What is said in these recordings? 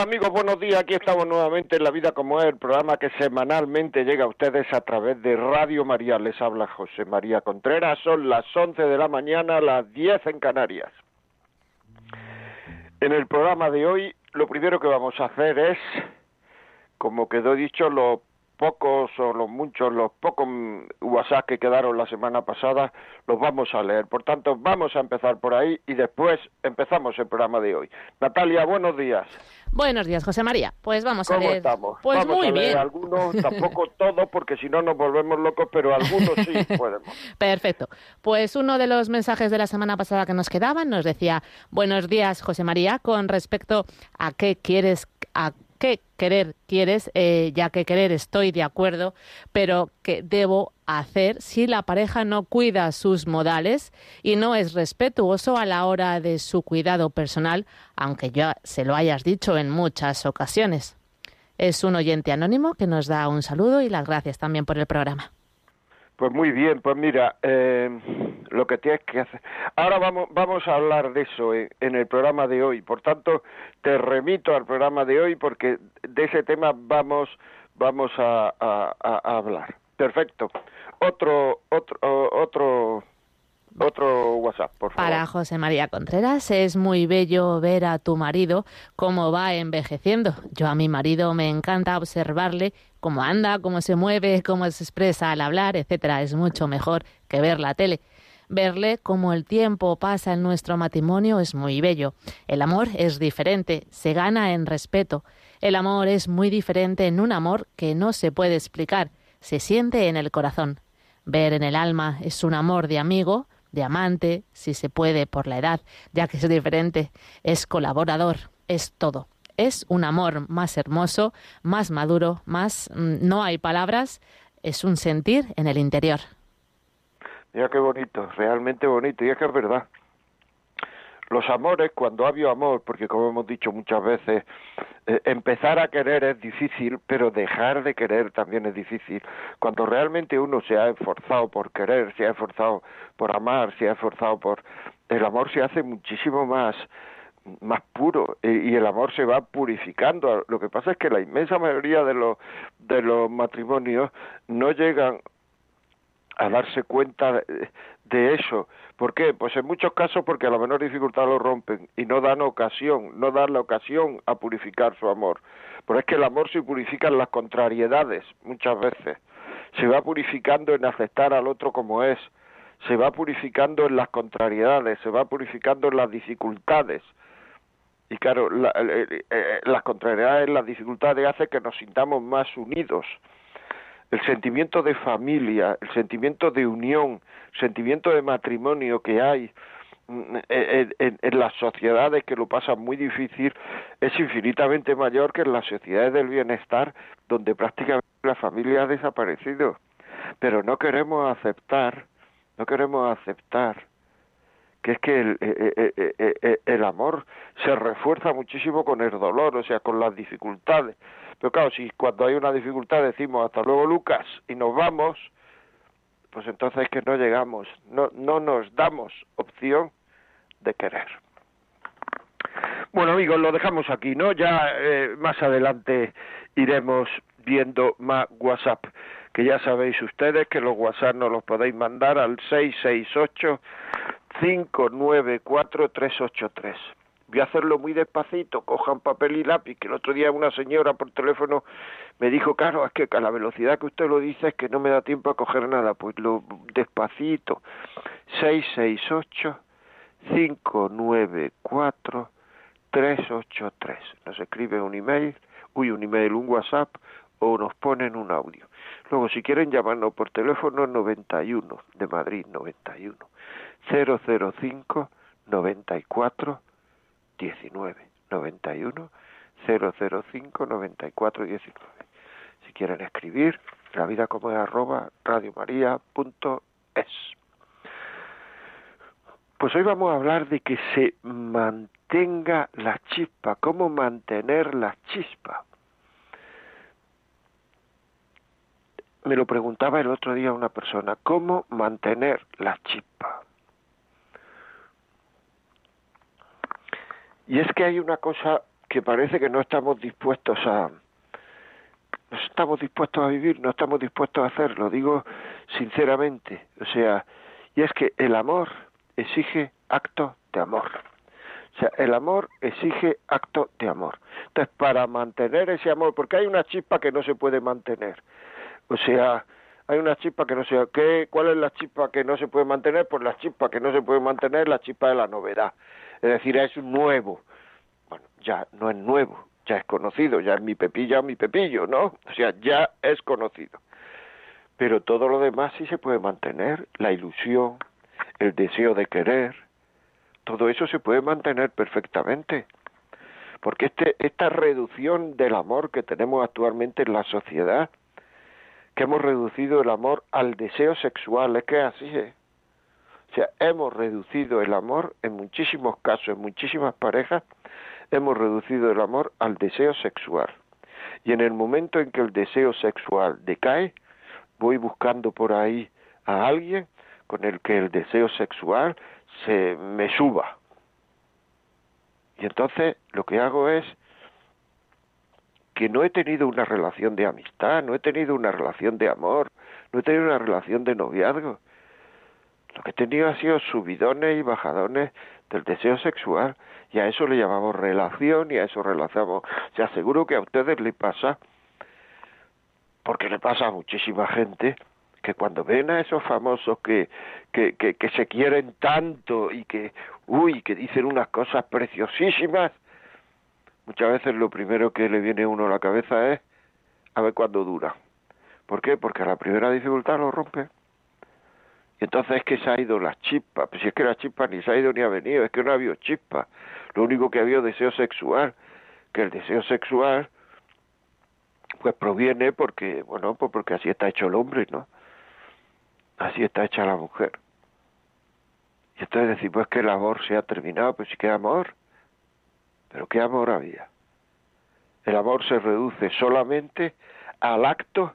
Amigos, buenos días. Aquí estamos nuevamente en La Vida como es, el programa que semanalmente llega a ustedes a través de Radio María. Les habla José María Contreras. Son las 11 de la mañana, las 10 en Canarias. En el programa de hoy, lo primero que vamos a hacer es, como quedó dicho, los pocos o los muchos, los pocos WhatsApp que quedaron la semana pasada, los vamos a leer. Por tanto, vamos a empezar por ahí y después empezamos el programa de hoy. Natalia, buenos días. Buenos días, José María. Pues vamos a ¿Cómo leer. estamos? Pues vamos muy a leer bien. algunos, tampoco todos, porque si no nos volvemos locos, pero algunos sí podemos. Perfecto. Pues uno de los mensajes de la semana pasada que nos quedaban nos decía, buenos días, José María, con respecto a qué quieres, a qué querer quieres, eh, ya que querer estoy de acuerdo, pero qué debo hacer si la pareja no cuida sus modales y no es respetuoso a la hora de su cuidado personal, aunque ya se lo hayas dicho en muchas ocasiones. Es un oyente anónimo que nos da un saludo y las gracias también por el programa. Pues muy bien, pues mira, eh, lo que tienes que hacer. Ahora vamos, a hablar de eso en, en el programa de hoy. Por tanto, te remito al programa de hoy porque de ese tema vamos, vamos a- a hablar. Perfecto. Otro, otro, otro, otro WhatsApp, por favor. Para José María Contreras es muy bello ver a tu marido cómo va envejeciendo. Yo a mi marido me encanta observarle cómo anda, cómo se mueve, cómo se expresa al hablar, etcétera. Es mucho mejor que ver la tele. Verle cómo el tiempo pasa en nuestro matrimonio es muy bello. El amor es diferente, se gana en respeto. El amor es muy diferente en un amor que no se puede explicar, se siente en el corazón. Ver en el alma es un amor de amigo, de amante, si se puede por la edad, ya que es diferente, es colaborador, es todo. Es un amor más hermoso, más maduro, más mm, no hay palabras, es un sentir en el interior. Mira qué bonito, realmente bonito. Y es que es verdad. Los amores, cuando ha habido amor, porque como hemos dicho muchas veces, eh, empezar a querer es difícil, pero dejar de querer también es difícil. Cuando realmente uno se ha esforzado por querer, se ha esforzado por amar, se ha esforzado por... El amor se hace muchísimo más más puro y, y el amor se va purificando. Lo que pasa es que la inmensa mayoría de los de los matrimonios no llegan a darse cuenta de, de eso. ¿Por qué? Pues en muchos casos porque a la menor dificultad lo rompen y no dan ocasión, no dan la ocasión a purificar su amor. Pero es que el amor se purifica en las contrariedades muchas veces. Se va purificando en aceptar al otro como es. Se va purificando en las contrariedades, se va purificando en las dificultades. Y claro, la- eh, eh, las contrariedades, las dificultades hacen que nos sintamos más unidos el sentimiento de familia, el sentimiento de unión, el sentimiento de matrimonio que hay mm, en, en- en las sociedades que lo pasan muy difícil es infinitamente mayor que en las sociedades del bienestar donde prácticamente la familia ha desaparecido. Pero no queremos aceptar, no queremos aceptar que es que el, eh, eh, eh, el amor se refuerza muchísimo con el dolor, o sea, con las dificultades. Pero claro, si cuando hay una dificultad decimos hasta luego Lucas y nos vamos, pues entonces es que no llegamos, no, no nos damos opción de querer. Bueno amigos, lo dejamos aquí, ¿no? Ya eh, más adelante iremos viendo más WhatsApp, que ya sabéis ustedes que los WhatsApp nos los podéis mandar al 668 594 383. Voy a hacerlo muy despacito, cojan papel y lápiz, que el otro día una señora por teléfono me dijo, claro, es que a la velocidad que usted lo dice es que no me da tiempo a coger nada, pues lo despacito. 668 594 383. Nos escriben un email, uy, un email, un WhatsApp o nos ponen un audio. Luego, si quieren llamarnos por teléfono 91 de Madrid 91 005 94 19 91 005 94 19. Si quieren escribir, la vida como es arroba radiomaria.es. Pues hoy vamos a hablar de que se mantenga la chispa, cómo mantener la chispa. Me lo preguntaba el otro día una persona, ¿cómo mantener la chispa? Y es que hay una cosa que parece que no estamos dispuestos a, no estamos dispuestos a vivir, no estamos dispuestos a hacerlo, digo sinceramente, o sea, y es que el amor exige acto de amor. O sea, el amor exige acto de amor. Entonces, para mantener ese amor, porque hay una chispa que no se puede mantener. O sea, hay una chispa que no se... ¿qué, ¿Cuál es la chispa que no se puede mantener? Pues la chispa que no se puede mantener es la chispa de la novedad. Es decir, es nuevo. Bueno, ya no es nuevo, ya es conocido, ya es mi pepilla, mi pepillo, ¿no? O sea, ya es conocido. Pero todo lo demás sí se puede mantener, la ilusión, el deseo de querer, todo eso se puede mantener perfectamente. Porque este, esta reducción del amor que tenemos actualmente en la sociedad, que hemos reducido el amor al deseo sexual, es que así es. O sea, hemos reducido el amor en muchísimos casos, en muchísimas parejas, hemos reducido el amor al deseo sexual. Y en el momento en que el deseo sexual decae, voy buscando por ahí a alguien con el que el deseo sexual se me suba. Y entonces lo que hago es que no he tenido una relación de amistad, no he tenido una relación de amor, no he tenido una relación de noviazgo. Lo que he tenido ha sido subidones y bajadones del deseo sexual y a eso le llamamos relación y a eso relacionamos. Se aseguro que a ustedes le pasa, porque le pasa a muchísima gente, que cuando ven a esos famosos que, que, que, se quieren tanto y que, uy, que dicen unas cosas preciosísimas, muchas veces lo primero que le viene a uno a la cabeza es a ver cuándo dura. ¿Por qué? Porque a la primera dificultad lo rompe. Entonces es que se ha ido la chispa. Pues si es que la chispa ni se ha ido ni ha venido, es que no ha habido chispa. Lo único que ha habido deseo sexual, que el deseo sexual pues proviene porque, bueno, pues porque así está hecho el hombre, ¿no? así está hecha la mujer. Y entonces decir, pues que el amor se ha terminado, pues que amor. Pero ¿qué amor había? El amor se reduce solamente al acto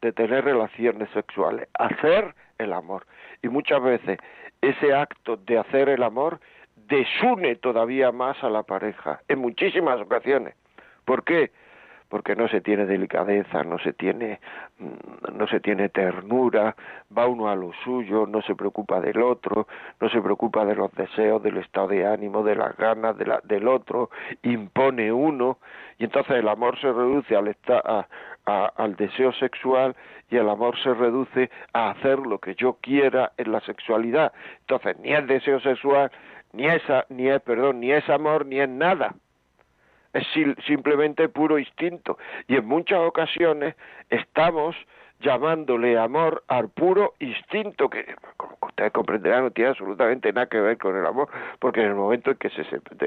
de tener relaciones sexuales, hacer el amor. Y muchas veces ese acto de hacer el amor desune todavía más a la pareja, en muchísimas ocasiones. ¿Por qué? porque no se tiene delicadeza, no se tiene, mm, no se tiene ternura, va uno a lo suyo, no se preocupa del otro, no se preocupa de los deseos, del estado de ánimo, de las ganas del otro, impone uno, y entonces el amor se reduce al, al deseo sexual y el amor se reduce a hacer lo que yo quiera en la sexualidad. Entonces ni es deseo sexual, ni esa, ni es, perdón, ni es amor, ni es nada es simplemente puro instinto. Y en muchas ocasiones estamos llamándole amor al puro instinto, que como ustedes comprenderán no tiene absolutamente nada que ver con el amor, porque en el momento en que, se,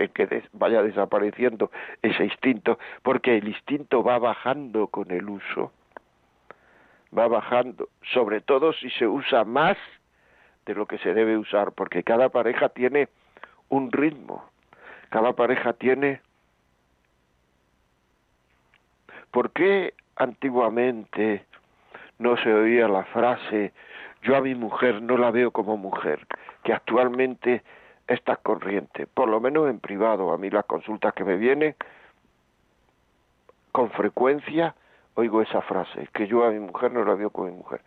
que vaya desapareciendo ese instinto, porque el instinto va bajando con el uso, va bajando, sobre todo si se usa más de lo que se debe usar, porque cada pareja tiene un ritmo, cada pareja tiene ¿Por qué antiguamente no se oía la frase yo a mi mujer no la veo como mujer, que actualmente está corriente, por lo menos en privado, a mí las consultas que me vienen, con frecuencia oigo esa frase, que yo a mi mujer no la veo como mi mujer,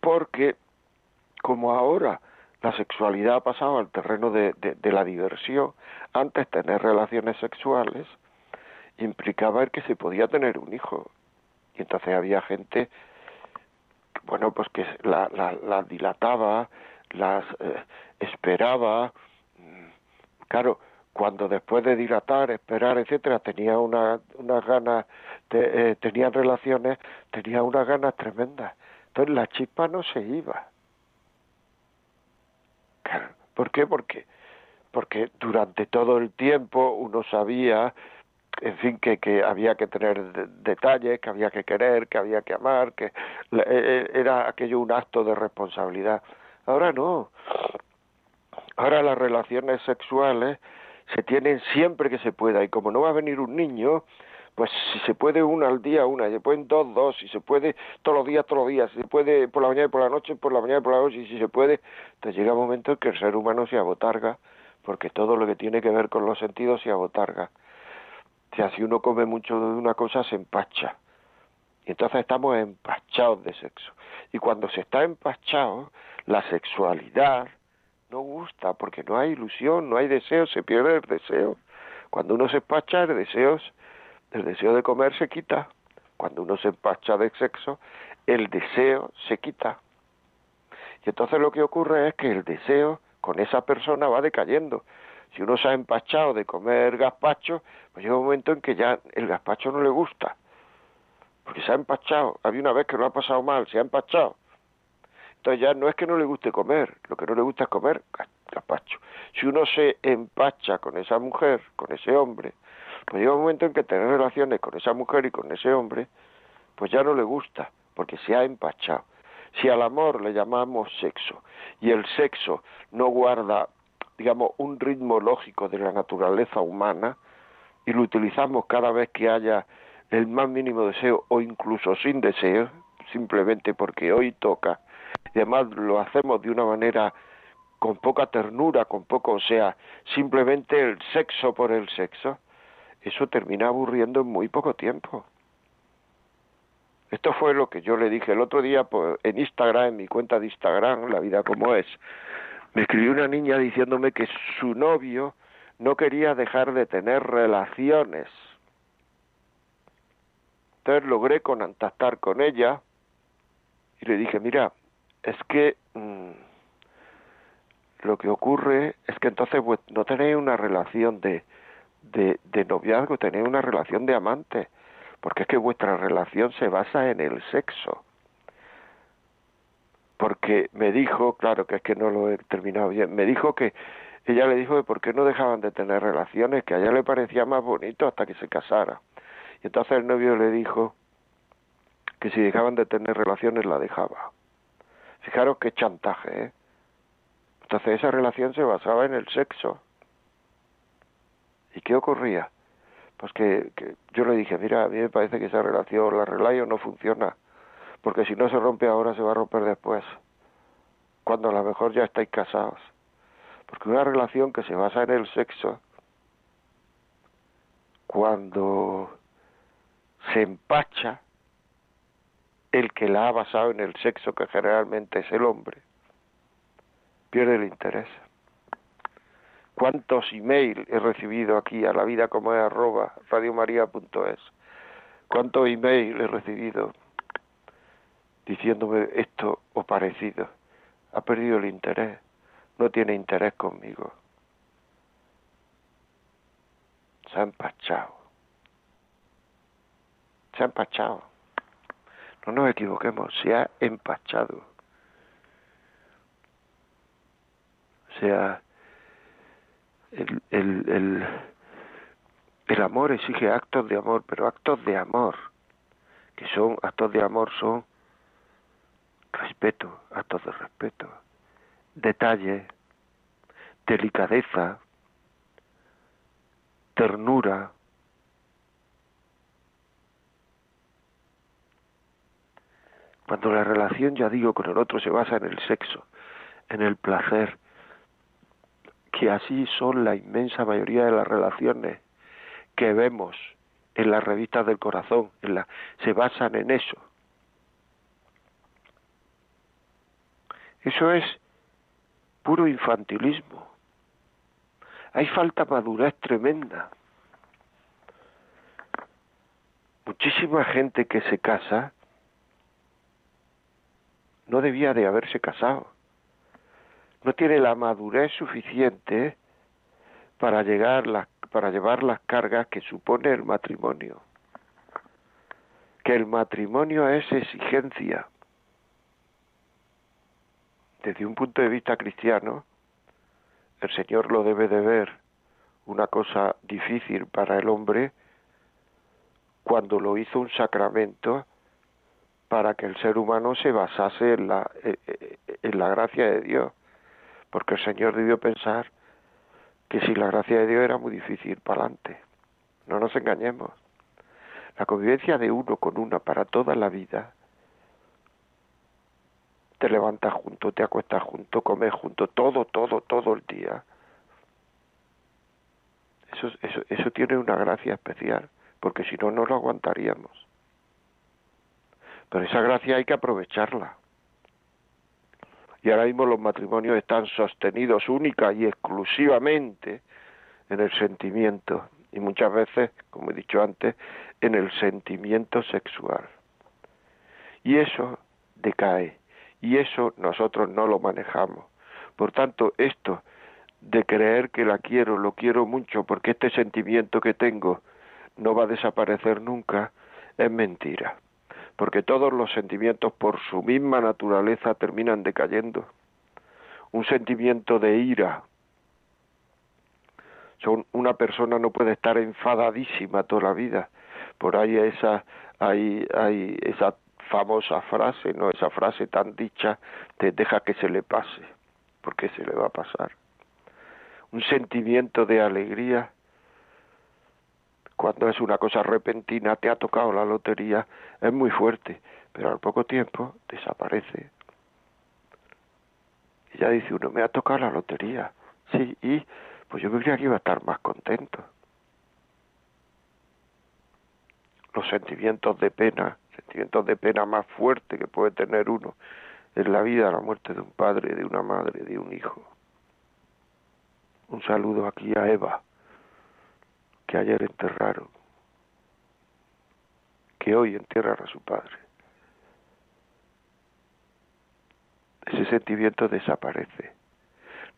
porque como ahora la sexualidad ha pasado al terreno de, de la diversión, antes tener relaciones sexuales implicaba el que se podía tener un hijo. Y entonces había gente, bueno, pues que la, la, dilataba, las eh, esperaba. Claro, cuando después de dilatar, esperar, etcétera, tenía una, unas ganas, eh, tenían relaciones, tenía unas ganas tremendas. Entonces la chispa no se iba. ¿Por qué? Porque, porque durante todo el tiempo uno sabía en fin, que, que había que tener detalles, que había que querer, que había que amar, que e, e, era aquello un acto de responsabilidad. Ahora no. Ahora las relaciones sexuales se tienen siempre que se pueda y como no va a venir un niño, pues si se puede una al día, una, si se pueden dos, dos, si se puede todos los días, todos los días, si se puede por la mañana y por la noche, por la mañana y por la noche, y si se puede, entonces llega un momento en que el ser humano se abotarga, porque todo lo que tiene que ver con los sentidos se abotarga. O sea, si uno come mucho de una cosa, se empacha. Y entonces estamos empachados de sexo. Y cuando se está empachado, la sexualidad no gusta, porque no hay ilusión, no hay deseo, se pierde el deseo. Cuando uno se empacha, el deseo, el deseo de comer se quita. Cuando uno se empacha de sexo, el deseo se quita. Y entonces lo que ocurre es que el deseo con esa persona va decayendo. Si uno se ha empachado de comer gazpacho, pues llega un momento en que ya el gazpacho no le gusta. Porque se ha empachado. Había una vez que lo ha pasado mal, se ha empachado. Entonces ya no es que no le guste comer, lo que no le gusta es comer gazpacho. Si uno se empacha con esa mujer, con ese hombre, pues llega un momento en que tener relaciones con esa mujer y con ese hombre, pues ya no le gusta, porque se ha empachado. Si al amor le llamamos sexo y el sexo no guarda, digamos, un ritmo lógico de la naturaleza humana y lo utilizamos cada vez que haya el más mínimo deseo o incluso sin deseo, simplemente porque hoy toca, y además lo hacemos de una manera con poca ternura, con poco, o sea, simplemente el sexo por el sexo, eso termina aburriendo en muy poco tiempo. Esto fue lo que yo le dije el otro día en Instagram, en mi cuenta de Instagram, La vida como es. Me escribió una niña diciéndome que su novio no quería dejar de tener relaciones. Entonces logré contactar con ella y le dije, mira, es que mm, lo que ocurre es que entonces pues, no tenéis una relación de, de, de noviazgo, tenéis una relación de amante porque es que vuestra relación se basa en el sexo. Porque me dijo, claro que es que no lo he terminado bien, me dijo que ella le dijo que por qué no dejaban de tener relaciones, que a ella le parecía más bonito hasta que se casara. Y entonces el novio le dijo que si dejaban de tener relaciones la dejaba. Fijaros qué chantaje, ¿eh? Entonces esa relación se basaba en el sexo. ¿Y qué ocurría? pues que, yo le dije, mira, a mí me parece que esa relación, la relación no funciona, porque si no se rompe ahora se va a romper después, cuando a lo mejor ya estáis casados. Porque una relación que se basa en el sexo, cuando se empacha el que la ha basado en el sexo, que generalmente es el hombre, pierde el interés. Cuántos email he recibido aquí a la vida como es arroba radiomaria.es cuántos email he recibido diciéndome esto o parecido. Ha perdido el interés. No tiene interés conmigo. Se ha empachado. Se ha empachado. No nos equivoquemos se ha empachado. O sea el, el, el, amor exige actos de amor, pero actos de amor, que son actos de amor son respeto, actos de respeto, detalle, delicadeza, ternura, cuando la relación, ya digo, con el otro se basa en el sexo, en el placer, que así son la inmensa mayoría de las relaciones que vemos en las revistas del corazón, en la, se basan en eso. Eso es puro infantilismo. Hay falta madurez tremenda. Muchísima gente que se casa no debía de haberse casado no tiene la madurez suficiente para llegar para llevar las cargas que supone el matrimonio. Que el matrimonio es exigencia. Desde un punto de vista cristiano, el Señor lo debe de ver una cosa difícil para el hombre cuando lo hizo un sacramento para que el ser humano se basase en la, en la gracia de Dios porque el Señor debió pensar que si la gracia de Dios era muy difícil para adelante. No nos engañemos. La convivencia de uno con una para toda la vida, te levantas junto, te acuestas junto, comes junto, todo, todo, todo el día. Eso, eso, eso tiene una gracia especial, porque si no, no lo aguantaríamos. Pero esa gracia hay que aprovecharla. Y ahora mismo los matrimonios están sostenidos única y exclusivamente en el sentimiento y muchas veces, como he dicho antes, en el sentimiento sexual. Y eso decae y eso nosotros no lo manejamos. Por tanto, esto de creer que la quiero, lo quiero mucho porque este sentimiento que tengo no va a desaparecer nunca, es mentira porque todos los sentimientos por su misma naturaleza terminan decayendo. Un sentimiento de ira. Son, una persona no puede estar enfadadísima toda la vida. Por ahí esa, hay, hay esa famosa frase, no esa frase tan dicha, te deja que se le pase, porque se le va a pasar. Un sentimiento de alegría cuando es una cosa repentina, te ha tocado la lotería, es muy fuerte, pero al poco tiempo desaparece. Y ya dice uno, me ha tocado la lotería. Sí, y pues yo creía que iba a estar más contento. Los sentimientos de pena, sentimientos de pena más fuerte que puede tener uno en la vida, la muerte de un padre, de una madre, de un hijo. Un saludo aquí a Eva que ayer enterraron, que hoy entierran a su padre. Ese sentimiento desaparece.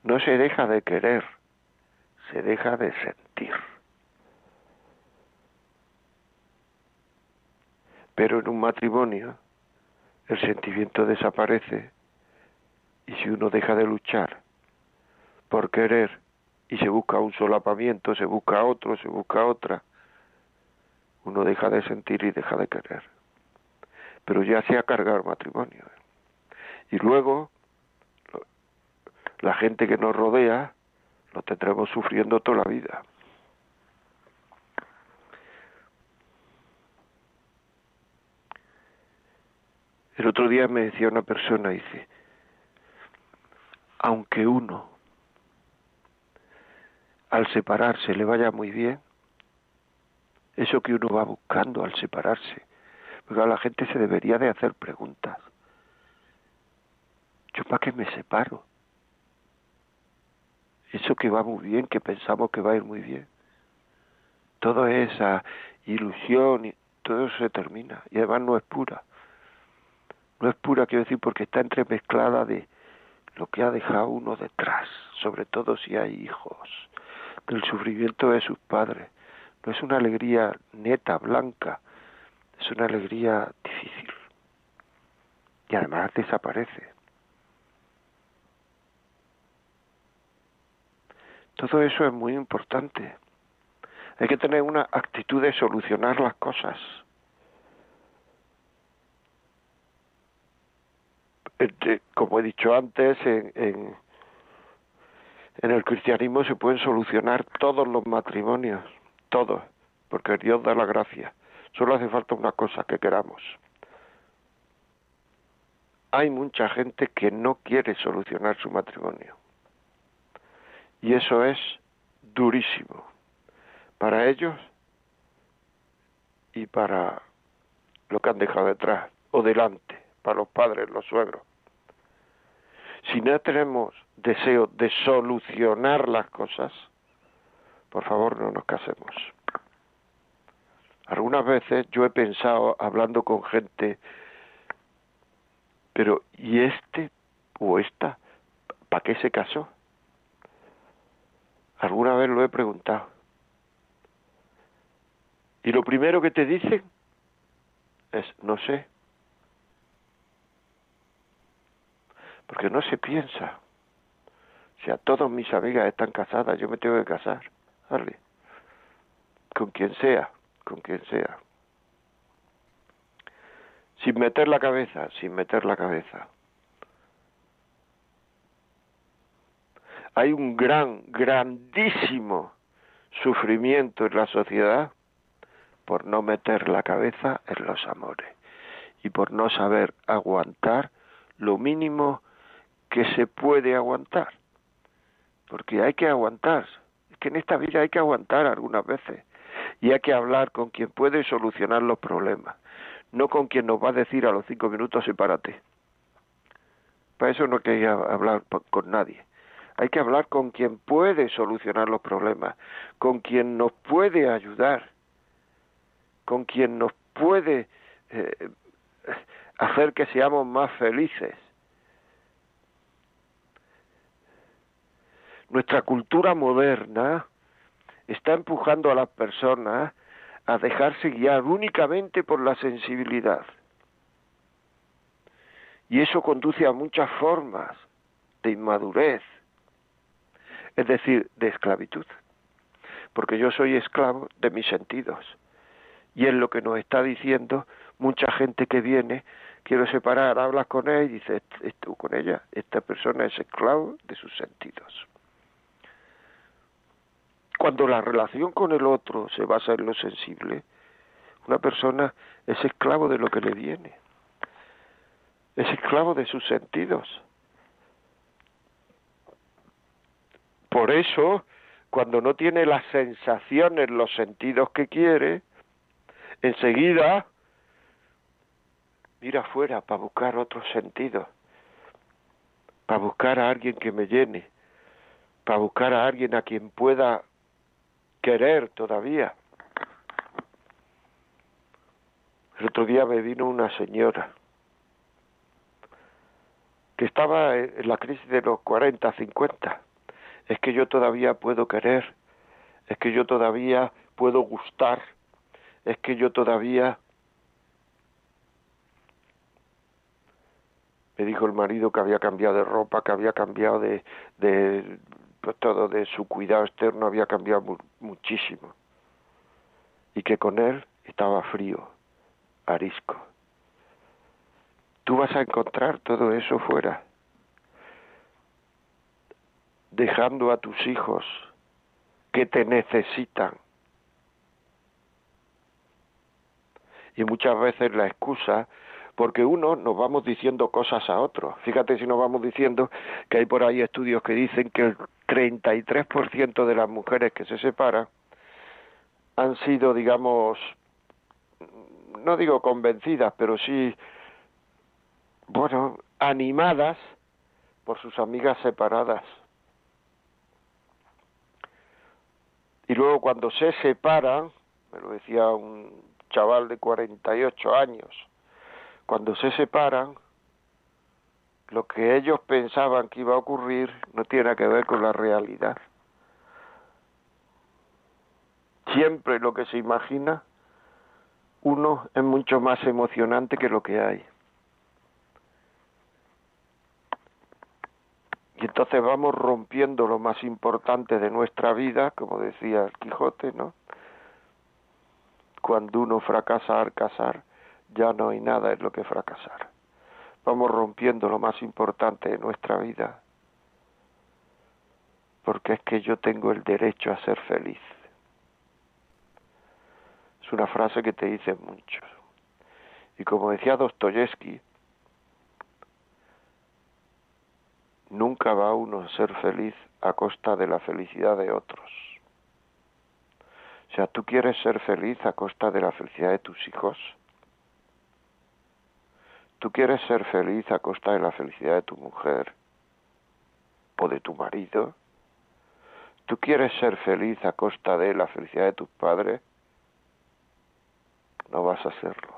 No se deja de querer, se deja de sentir. Pero en un matrimonio el sentimiento desaparece y si uno deja de luchar por querer y se busca un solapamiento, se busca otro, se busca otra. Uno deja de sentir y deja de querer. Pero ya se ha cargado el matrimonio. Y luego la gente que nos rodea lo tendremos sufriendo toda la vida. El otro día me decía una persona, dice, aunque uno al separarse le vaya muy bien, eso que uno va buscando al separarse. Porque la gente se debería de hacer preguntas. ¿Yo para qué me separo? Eso que va muy bien, que pensamos que va a ir muy bien. Toda esa ilusión, todo eso se termina. Y además no es pura. No es pura, quiero decir, porque está entremezclada de lo que ha dejado uno detrás, sobre todo si hay hijos del sufrimiento de sus padres. No es una alegría neta, blanca, es una alegría difícil. Y además desaparece. Todo eso es muy importante. Hay que tener una actitud de solucionar las cosas. Como he dicho antes, en, en el cristianismo se pueden solucionar todos los matrimonios, todos, porque Dios da la gracia. Solo hace falta una cosa, que queramos. Hay mucha gente que no quiere solucionar su matrimonio. Y eso es durísimo para ellos y para lo que han dejado detrás o delante, para los padres, los suegros. Si no tenemos deseo de solucionar las cosas, por favor no nos casemos. Algunas veces yo he pensado, hablando con gente, pero ¿y este o esta? ¿Para qué se casó? Alguna vez lo he preguntado. Y lo primero que te dicen es, no sé. Porque no se piensa. O sea, todas mis amigas están casadas, yo me tengo que casar. ¿vale? Con quien sea, con quien sea. Sin meter la cabeza, sin meter la cabeza. hay un gran, grandísimo sufrimiento en la sociedad por no meter la cabeza en los amores y por no saber aguantar lo mínimo que se puede aguantar. Porque hay que aguantar, es que en esta vida hay que aguantar algunas veces y hay que hablar con quien puede solucionar los problemas, no con quien nos va a decir a los cinco minutos sepárate. Para eso no hay que hablar con nadie. Hay que hablar con quien puede solucionar los problemas, con quien nos puede ayudar, con quien nos puede eh, hacer que seamos más felices. Nuestra cultura moderna está empujando a las personas a dejarse guiar únicamente por la sensibilidad. Y eso conduce a muchas formas de inmadurez, es decir, de esclavitud, porque yo soy esclavo de mis sentidos. Y es lo que nos está diciendo mucha gente que viene, quiero separar, hablas con él y dices, con ella, esta persona es esclavo de sus sentidos. Cuando la relación con el otro se basa en lo sensible, una persona es esclavo de lo que le viene, es esclavo de sus sentidos. Por eso, cuando no tiene las sensaciones, los sentidos que quiere, enseguida mira afuera para buscar otros sentidos, para buscar a alguien que me llene, para buscar a alguien a quien pueda querer todavía. El otro día me vino una señora que estaba en la crisis de los 40, 50. Es que yo todavía puedo querer, es que yo todavía puedo gustar, es que yo todavía me dijo el marido que había cambiado de ropa, que había cambiado de, de pues todo de su cuidado externo había cambiado muchísimo y que con él estaba frío, arisco. Tú vas a encontrar todo eso fuera, dejando a tus hijos que te necesitan y muchas veces la excusa porque uno nos vamos diciendo cosas a otros. Fíjate si nos vamos diciendo que hay por ahí estudios que dicen que el 33% de las mujeres que se separan han sido, digamos, no digo convencidas, pero sí, bueno, animadas por sus amigas separadas. Y luego cuando se separan, me lo decía un chaval de 48 años, cuando se separan, lo que ellos pensaban que iba a ocurrir no tiene que ver con la realidad. Siempre lo que se imagina uno es mucho más emocionante que lo que hay. Y entonces vamos rompiendo lo más importante de nuestra vida, como decía el Quijote, ¿no? Cuando uno fracasa al casar, ya no hay nada en lo que fracasar. Vamos rompiendo lo más importante de nuestra vida, porque es que yo tengo el derecho a ser feliz. Es una frase que te dicen muchos. Y como decía Dostoyevsky, nunca va uno a ser feliz a costa de la felicidad de otros. O sea, tú quieres ser feliz a costa de la felicidad de tus hijos, Tú quieres ser feliz a costa de la felicidad de tu mujer o de tu marido. Tú quieres ser feliz a costa de la felicidad de tus padres. No vas a hacerlo.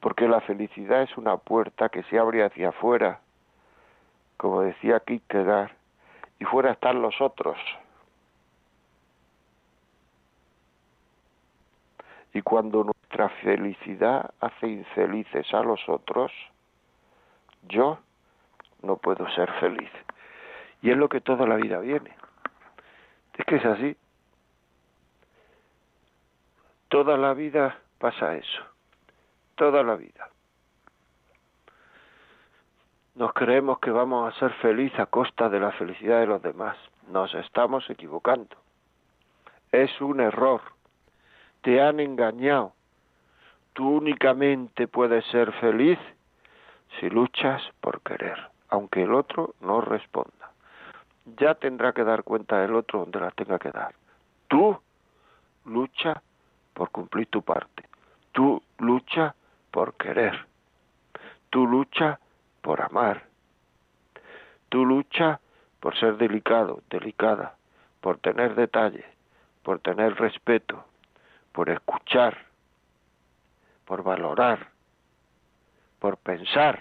Porque la felicidad es una puerta que se abre hacia afuera, como decía Kierkegaard, y fuera están los otros. Y cuando nuestra felicidad hace infelices a los otros, yo no puedo ser feliz. Y es lo que toda la vida viene. Es que es así. Toda la vida pasa eso. Toda la vida. nos creemos que vamos a ser felices a costa de la felicidad de los demás. Nos estamos equivocando. Es un error. Te han engañado. Tú únicamente puedes ser feliz si luchas por querer, aunque el otro no responda. Ya tendrá que dar cuenta el otro donde la tenga que dar. Tú lucha por cumplir tu parte. Tú lucha por querer. Tú lucha por amar. Tú lucha por ser delicado, delicada, por tener detalles, por tener respeto, por escuchar, por valorar, por pensar.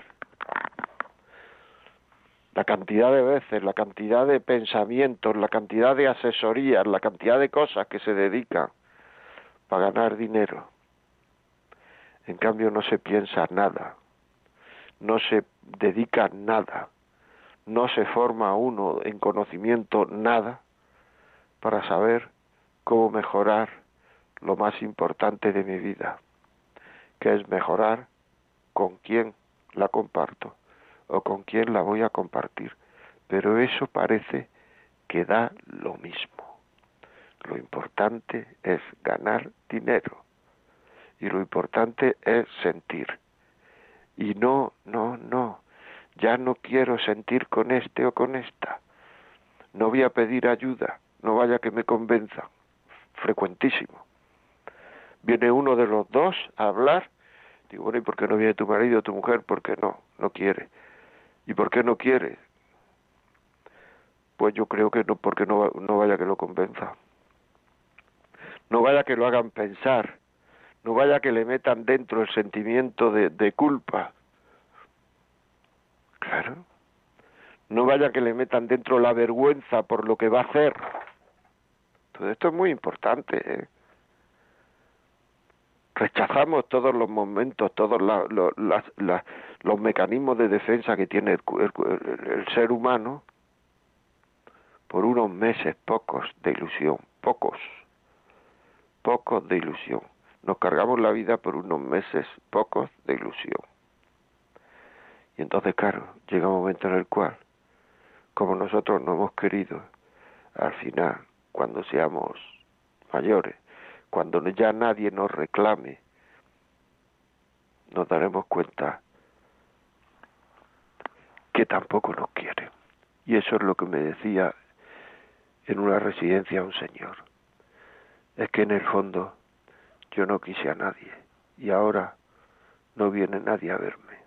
La cantidad de veces, la cantidad de pensamientos, la cantidad de asesorías, la cantidad de cosas que se dedican para ganar dinero. En cambio no se piensa nada, no se dedica nada, no se forma uno en conocimiento nada para saber cómo mejorar lo más importante de mi vida, que es mejorar con quién la comparto o con quién la voy a compartir. Pero eso parece que da lo mismo. Lo importante es ganar dinero y lo importante es sentir. Y no, no, no, ya no quiero sentir con este o con esta. No voy a pedir ayuda, no vaya que me convenza. Frecuentísimo. Viene uno de los dos a hablar, digo, bueno, ¿y por qué no viene tu marido o tu mujer? Porque no, no quiere. ¿Y por qué no quiere? Pues yo creo que no, porque no, no vaya que lo convenza. No vaya que lo hagan pensar no vaya que le metan dentro el sentimiento de, de culpa. Claro. No vaya que le metan dentro la vergüenza por lo que va a hacer. Todo esto es muy importante. ¿eh? Rechazamos todos los momentos, todos los mecanismos de defensa que tiene el ser humano por unos meses pocos de ilusión, pocos, pocos de ilusión nos cargamos la vida por unos meses pocos de ilusión. Y entonces, claro, llega un momento en el cual, como nosotros no hemos querido, al final, cuando seamos mayores, cuando ya nadie nos reclame, nos daremos cuenta que tampoco nos quiere. Y eso es lo que me decía en una residencia un señor. Es que en el fondo yo no quise a nadie y ahora no viene nadie a verme.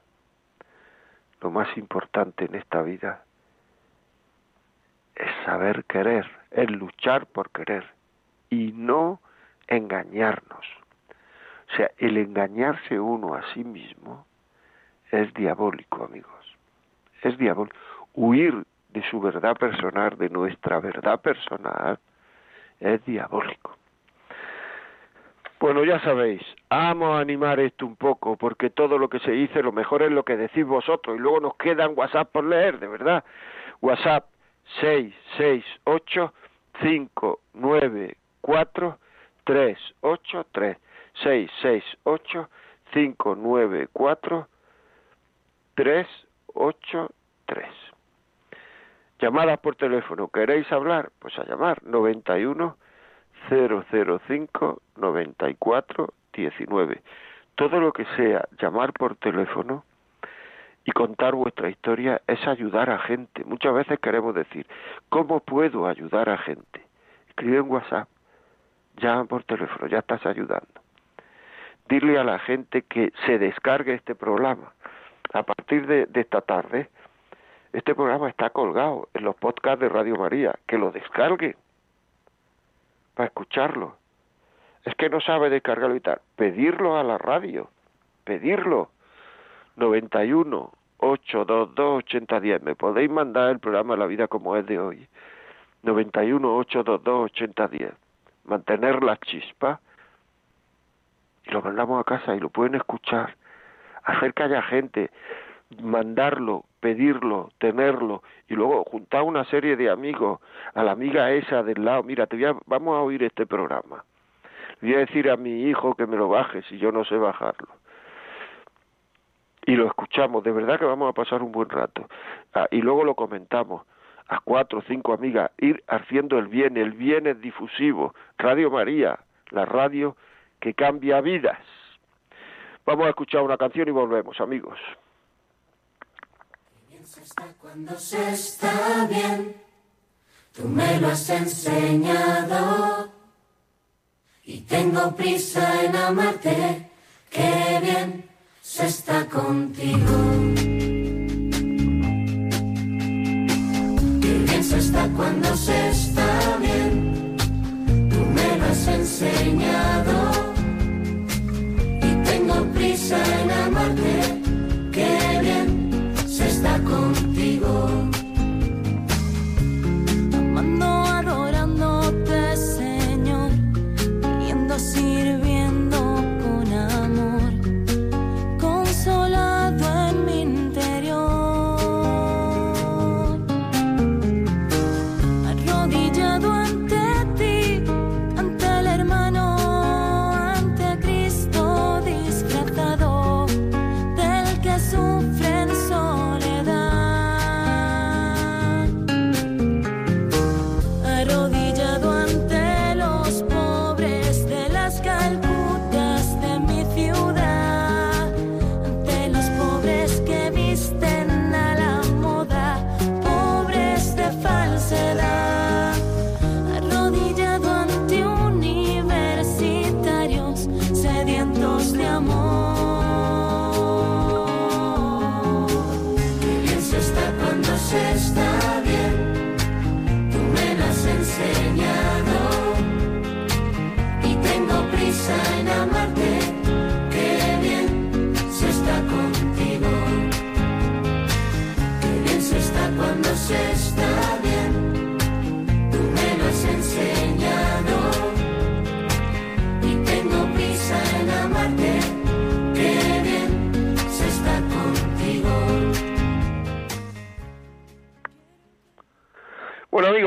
Lo más importante en esta vida es saber querer, es luchar por querer y no engañarnos. O sea, el engañarse uno a sí mismo es diabólico, amigos. Es diabólico. Huir de su verdad personal, de nuestra verdad personal, es diabólico. Bueno, ya sabéis, amo animar esto un poco, porque todo lo que se dice, lo mejor es lo que decís vosotros, y luego nos quedan WhatsApp por leer, de verdad. WhatsApp 668 594 383 668 594 383 Llamadas por teléfono, ¿queréis hablar? Pues a llamar 91 005 94 19. Todo lo que sea llamar por teléfono y contar vuestra historia es ayudar a gente. Muchas veces queremos decir, ¿cómo puedo ayudar a gente? Escribe en WhatsApp, llama por teléfono, ya estás ayudando. Dile a la gente que se descargue este programa. A partir de, esta tarde, este programa está colgado en los podcasts de Radio María, que lo descargue para escucharlo. Es que no sabe descargarlo y tal. Pedirlo a la radio. Pedirlo. 91 822 8010. Me podéis mandar el programa La vida como es de hoy. 91 822 8010. Mantener la chispa. Y lo mandamos a casa y lo pueden escuchar. Hacer que haya gente. Mandarlo, pedirlo, tenerlo y luego juntar una serie de amigos a la amiga esa del lado, mira, te voy vamos a oír este programa. Voy a decir a mi hijo que me lo baje si yo no sé bajarlo. y lo escuchamos, de verdad que vamos a pasar un buen rato. Ah, y luego lo comentamos a cuatro o cinco amigas, ir haciendo el bien, el bien es difusivo. Radio María, la radio que cambia vidas. Vamos a escuchar una canción y volvemos, amigos. Cuando se está bien, tú me lo has enseñado y tengo prisa en amarte, qué bien se está contigo. Cuando se está bien, tú me lo has enseñado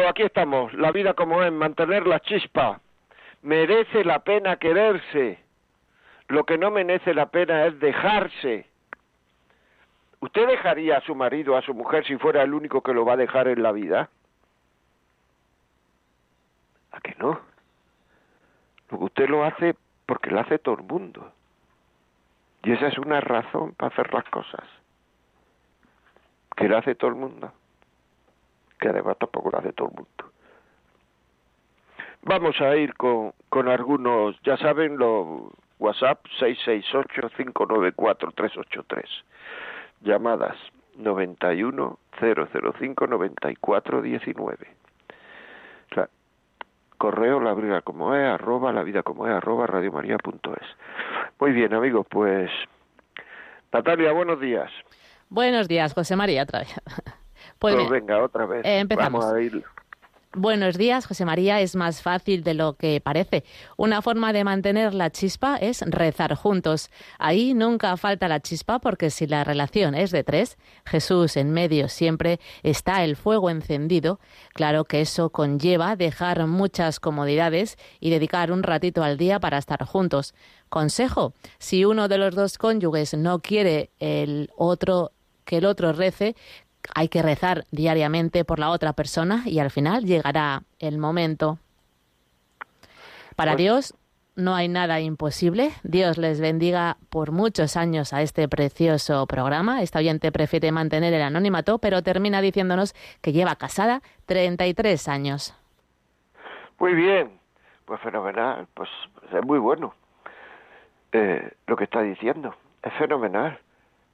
Aquí estamos. La vida como es, mantener la chispa. Merece la pena quererse. Lo que no merece la pena es dejarse. ¿Usted dejaría a su marido, a su mujer, si fuera el único que lo va a dejar en la vida? ¿A que no? Usted lo hace porque lo hace todo el mundo. Y esa es una razón para hacer las cosas. Que lo hace todo el mundo que además tampoco lo hace todo el mundo. Vamos a ir con, con algunos, ya saben, los WhatsApp 668-594-383, llamadas 91-005-9419. O sea, correo la briga como es, arroba la vida como es, arroba radiomaria.es. Muy bien, amigos, pues Natalia, buenos días. Buenos días, José María, otra. Pues, Pues bien, venga, otra vez. eh, empezamos. Vamos a ir. Buenos días, José María. Es más fácil de lo que parece. Una forma de mantener la chispa es rezar juntos. Ahí nunca falta la chispa porque si la relación es de tres, Jesús en medio siempre está el fuego encendido. Claro que eso conlleva dejar muchas comodidades y dedicar un ratito al día para estar juntos. Consejo, si uno de los dos cónyuges no quiere el otro que el otro rece, hay que rezar diariamente por la otra persona y al final llegará el momento. Para Pues- Dios no hay nada imposible. Dios les bendiga por muchos años a este precioso programa. Esta oyente prefiere mantener el anonimato, pero termina diciéndonos que lleva casada 33 años. Muy bien, pues fenomenal, pues es muy bueno eh, lo que está diciendo, es fenomenal,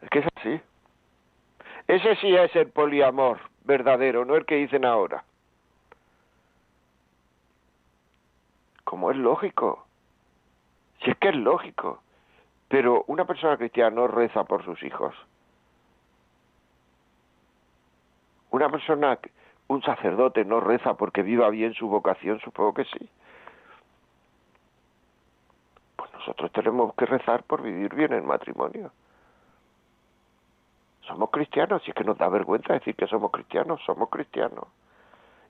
es que es así. Ese sí es el poliamor verdadero, no el que dicen ahora. Como es lógico, si es que es lógico, pero una persona cristiana no reza por sus hijos. Una persona, un sacerdote no reza porque viva bien su vocación, supongo que sí. Pues nosotros tenemos que rezar por vivir bien el matrimonio. Somos cristianos, si es que nos da vergüenza decir que somos cristianos, somos cristianos.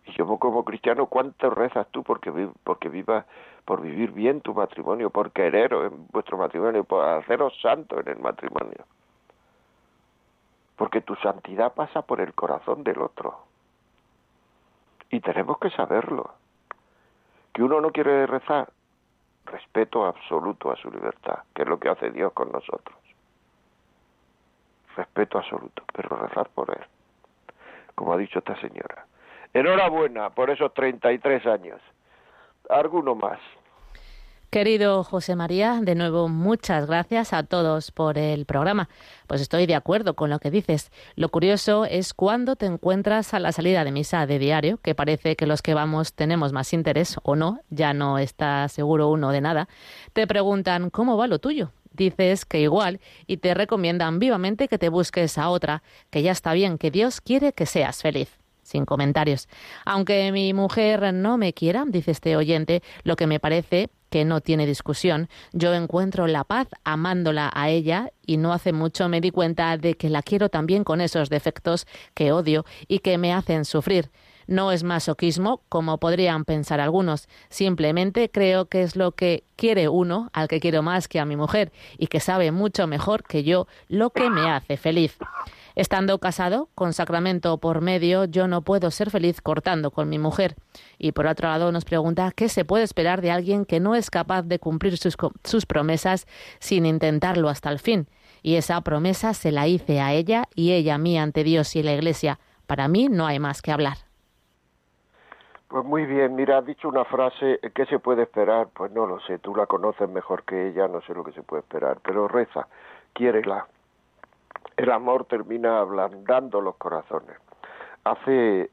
Y yo como cristiano, ¿cuánto rezas tú porque, porque vivas, por vivir bien tu matrimonio, por quereros en vuestro matrimonio, por haceros santos en el matrimonio? porque tu santidad pasa por el corazón del otro. Y tenemos que saberlo. Que uno no quiere rezar, respeto absoluto a su libertad, que es lo que hace Dios con nosotros. Respeto absoluto, pero rezar por él, como ha dicho esta señora. Enhorabuena por esos 33 años. Alguno más. Querido José María, de nuevo muchas gracias a todos por el programa. Pues estoy de acuerdo con lo que dices. Lo curioso es cuando te encuentras a la salida de misa de diario, que parece que los que vamos tenemos más interés o no, ya no está seguro uno de nada. Te preguntan cómo va lo tuyo. Dices que igual y te recomiendan vivamente que te busques a otra, que ya está bien, que Dios quiere que seas feliz sin comentarios. Aunque mi mujer no me quiera, dice este oyente, lo que me parece que no tiene discusión, yo encuentro la paz amándola a ella y no hace mucho me di cuenta de que la quiero también con esos defectos que odio y que me hacen sufrir. No es masoquismo, como podrían pensar algunos. Simplemente creo que es lo que quiere uno, al que quiero más que a mi mujer, y que sabe mucho mejor que yo lo que me hace feliz. Estando casado, con sacramento por medio, yo no puedo ser feliz cortando con mi mujer. Y por otro lado nos pregunta qué se puede esperar de alguien que no es capaz de cumplir sus, sus promesas sin intentarlo hasta el fin. Y esa promesa se la hice a ella y ella a mí ante Dios y la Iglesia. Para mí no hay más que hablar. Pues muy bien, mira, has dicho una frase, ¿qué se puede esperar? Pues no lo sé, tú la conoces mejor que ella, no sé lo que se puede esperar, pero reza, quiérela, el amor termina ablandando los corazones. Hace,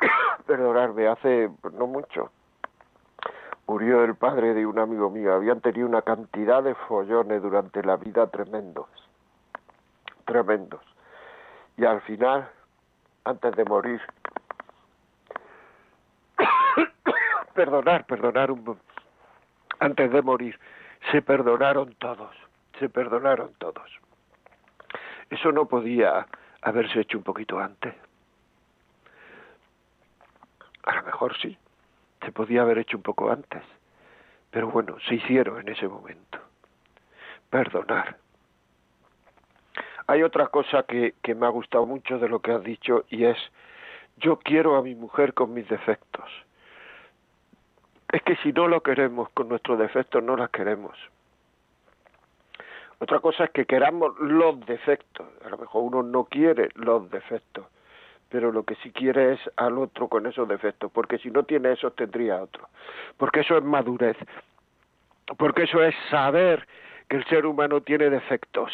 perdonarme, hace no mucho, murió el padre de un amigo mío. Habían tenido una cantidad de follones durante la vida tremendos, tremendos. Y al final, antes de morir, perdonar, perdonar un, antes de morir, se perdonaron todos, se perdonaron todos. Eso no podía haberse hecho un poquito antes. A lo mejor sí, se podía haber hecho un poco antes. Pero bueno, se hicieron en ese momento. Perdonar. Hay otra cosa que, que me ha gustado mucho de lo que has dicho y es, yo quiero a mi mujer con mis defectos. Es que si no lo queremos con nuestros defectos, no las queremos. Otra cosa es que queramos los defectos. A lo mejor uno no quiere los defectos, pero lo que sí quiere es al otro con esos defectos, porque si no tiene esos tendría otro. Porque eso es madurez. Porque eso es saber que el ser humano tiene defectos.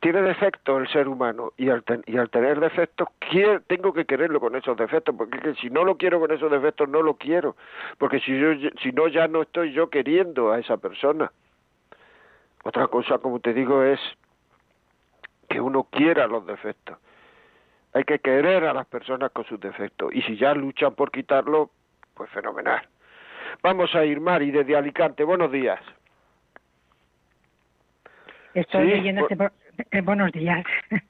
Tiene defectos el ser humano y al, y al tener defectos quiero, tengo que quererlo con esos defectos, porque si no lo quiero con esos defectos no lo quiero, porque si, yo, si no ya no estoy yo queriendo a esa persona. Otra cosa, como te digo, es que uno quiera los defectos. Hay que querer a las personas con sus defectos. Y si ya luchan por quitarlo, pues fenomenal. Vamos a ir, Mari, desde Alicante. Buenos días. Estoy Sí, bu- este buenos días.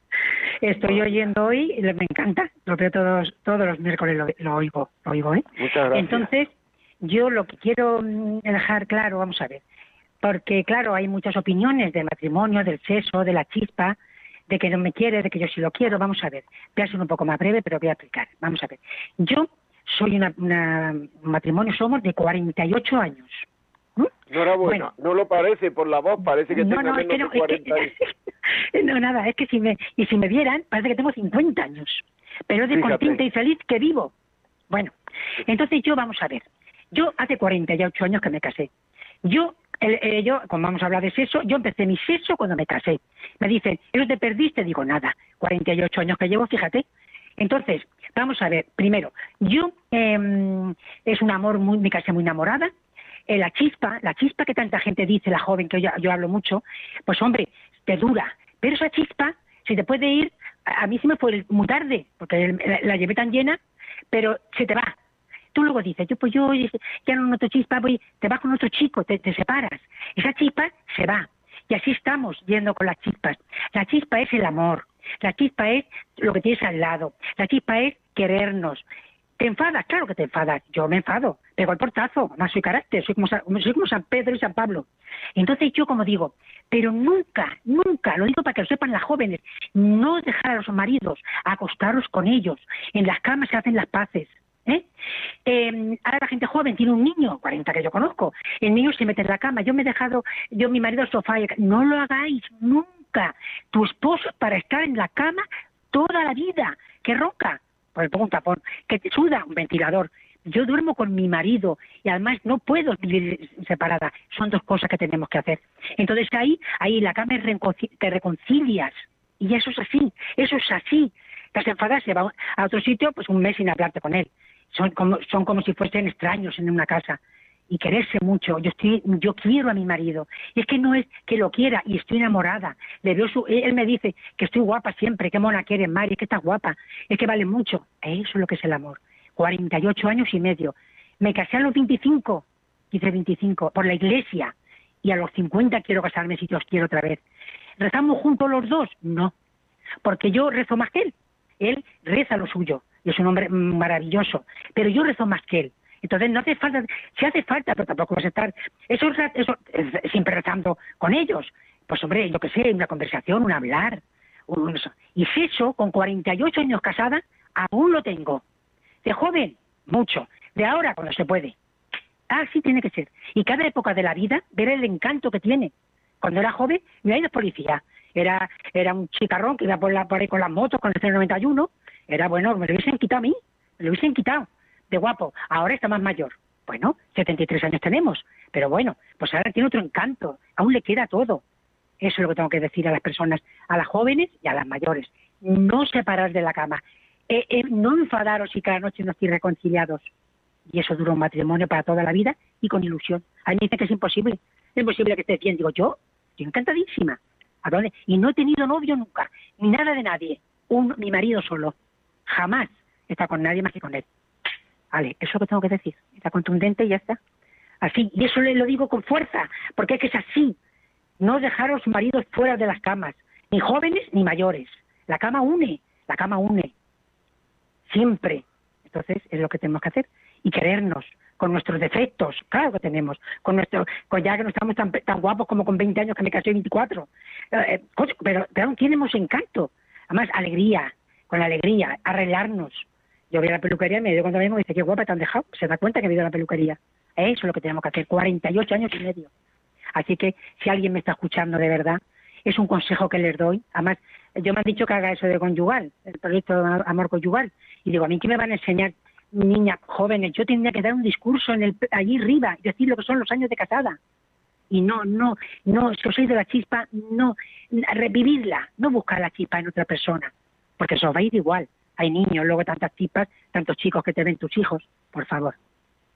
Estoy oyendo hoy, y me encanta, lo veo todos todos los miércoles lo, lo oigo, lo oigo, ¿eh? Muchas gracias. Entonces, yo lo que quiero mm, dejar claro, vamos a ver, porque claro, hay muchas opiniones del matrimonio, del sexo, de la chispa, de que no me quiere, de que yo sí lo quiero, vamos a ver. Voy a ser un poco más breve, pero voy a explicar. Vamos a ver. Yo soy una, una un matrimonio, somos de 48 años. ¿Mm? Enhorabuena. Bueno. No lo parece por la voz, parece que no, tenga no, es menos que no, de 40 es que- no, nada, es que si me, y si me vieran, parece que tengo 50 años, pero es de Fíjate. contenta y feliz que vivo. Bueno, entonces yo, vamos a ver, yo hace 48 años que me casé. Yo, el- eh, yo, como vamos a hablar de sexo, yo empecé mi sexo cuando me casé. Me dicen, ¿eso te perdiste? Digo, nada, 48 años que llevo, fíjate. Entonces, vamos a ver, primero, yo, em, es un amor, muy, me casé muy enamorada, eh, la chispa, la chispa que tanta gente dice, la joven que yo, yo hablo mucho, pues hombre, te dura. Pero esa chispa, si te puede ir, a, a mí se me fue muy tarde, porque la, llevé tan llena, pero se te va. Tú luego dices, yo pues yo ya no noto chispa, voy, te vas con otro chico, te separas. Esa chispa se va. Y así estamos yendo con las chispas. La chispa es el amor. La chispa es lo que tienes al lado. La chispa es querernos. ¿Te enfadas? Claro que te enfadas. Yo me enfado. Pego el portazo. Más soy carácter. Soy como, Sa- soy como San Pedro y San Pablo. Entonces yo como digo, pero nunca, nunca, lo digo para que lo sepan las jóvenes, no dejar a los maridos acostaros con ellos. En las camas se hacen las paces. ¿eh? Eh, ahora la gente joven tiene un niño, 40 que yo conozco, el niño se mete en la cama, yo me he dejado, yo mi marido al sofá, no lo hagáis nunca. Tu esposo es para estar en la cama toda la vida, que ronca, pues le pongo un tapón, que te suda un ventilador. Yo duermo con mi marido y además no puedo vivir separada. Son dos cosas que tenemos que hacer. Entonces ahí, ahí la cama te reconcilias y eso es así, eso es así. Estás enfadada, se va a otro sitio, pues un mes sin hablarte con él. Son como, son como si fuesen extraños en una casa y quererse mucho. Yo estoy, yo quiero a mi marido. Y es que no es que lo quiera y estoy enamorada. Le veo su, él me dice que estoy guapa siempre, que mona quieres, Mari, que estás guapa, es que vale mucho. Eso es lo que es el amor. 48 años y medio. Me casé a los 25, hice 25, por la iglesia. Y a los 50 quiero casarme si Dios quiere otra vez. ¿Rezamos juntos los dos? No. Porque yo rezo más que él. Él reza lo suyo. Y es un hombre maravilloso. Pero yo rezo más que él. Entonces no hace falta, si hace falta, pero tampoco vas a estar eso, eso, eh, siempre rezando con ellos. Pues hombre, yo que sé, una conversación, un hablar. Un, y si eso, con 48 años casada, aún lo tengo. De joven, mucho. De ahora, cuando se puede. Así tiene que ser. Y cada época de la vida, ver el encanto que tiene. Cuando era joven, marido es policía. Era, era un chicarrón que iba por, la, por ahí con las motos, con el 091. Era bueno, me lo hubiesen quitado a mí. Me lo hubiesen quitado. De guapo. Ahora está más mayor. Bueno, 73 años tenemos. Pero bueno, pues ahora tiene otro encanto. Aún le queda todo. Eso es lo que tengo que decir a las personas, a las jóvenes y a las mayores. No separar de la cama. Eh, eh, no enfadaros si cada noche no estéis reconciliados. Y eso dura un matrimonio para toda la vida y con ilusión. A mí me dicen que es imposible. Es imposible que estés bien. Digo, yo estoy encantadísima. ¿A? Y no he tenido novio nunca, ni nada de nadie. Un, mi marido solo. Jamás está con nadie más que con él. Vale, eso es lo que tengo que decir. Está contundente y ya está. Así, y eso le lo digo con fuerza, porque es que es así. No dejaros maridos fuera de las camas, ni jóvenes ni mayores. La cama une, la cama une. Siempre. Entonces, es lo que tenemos que hacer. Y querernos, con nuestros defectos, claro que tenemos, con nuestro, con ya que no estamos tan, tan guapos como con 20 años que me casé 24, eh, pero, pero aún tenemos encanto, además alegría, con la alegría, arreglarnos. Yo voy a la peluquería y me digo cuando vengo y dice, qué guapa te han dejado, se da cuenta que he ido a la peluquería. Eso es lo que tenemos que hacer, 48 años y medio. Así que si alguien me está escuchando de verdad, es un consejo que les doy. Además, yo me han dicho que haga eso de conyugal, el proyecto de amor conyugal. Y digo, ¿a mí qué me van a enseñar niñas jóvenes? Yo tendría que dar un discurso en el, allí arriba y decir lo que son los años de casada. Y no, no, no, si os sois de la chispa, no, revivirla, no buscar la chispa en otra persona, porque eso os va a ir igual. Hay niños, luego tantas chispas, tantos chicos que te ven tus hijos, por favor.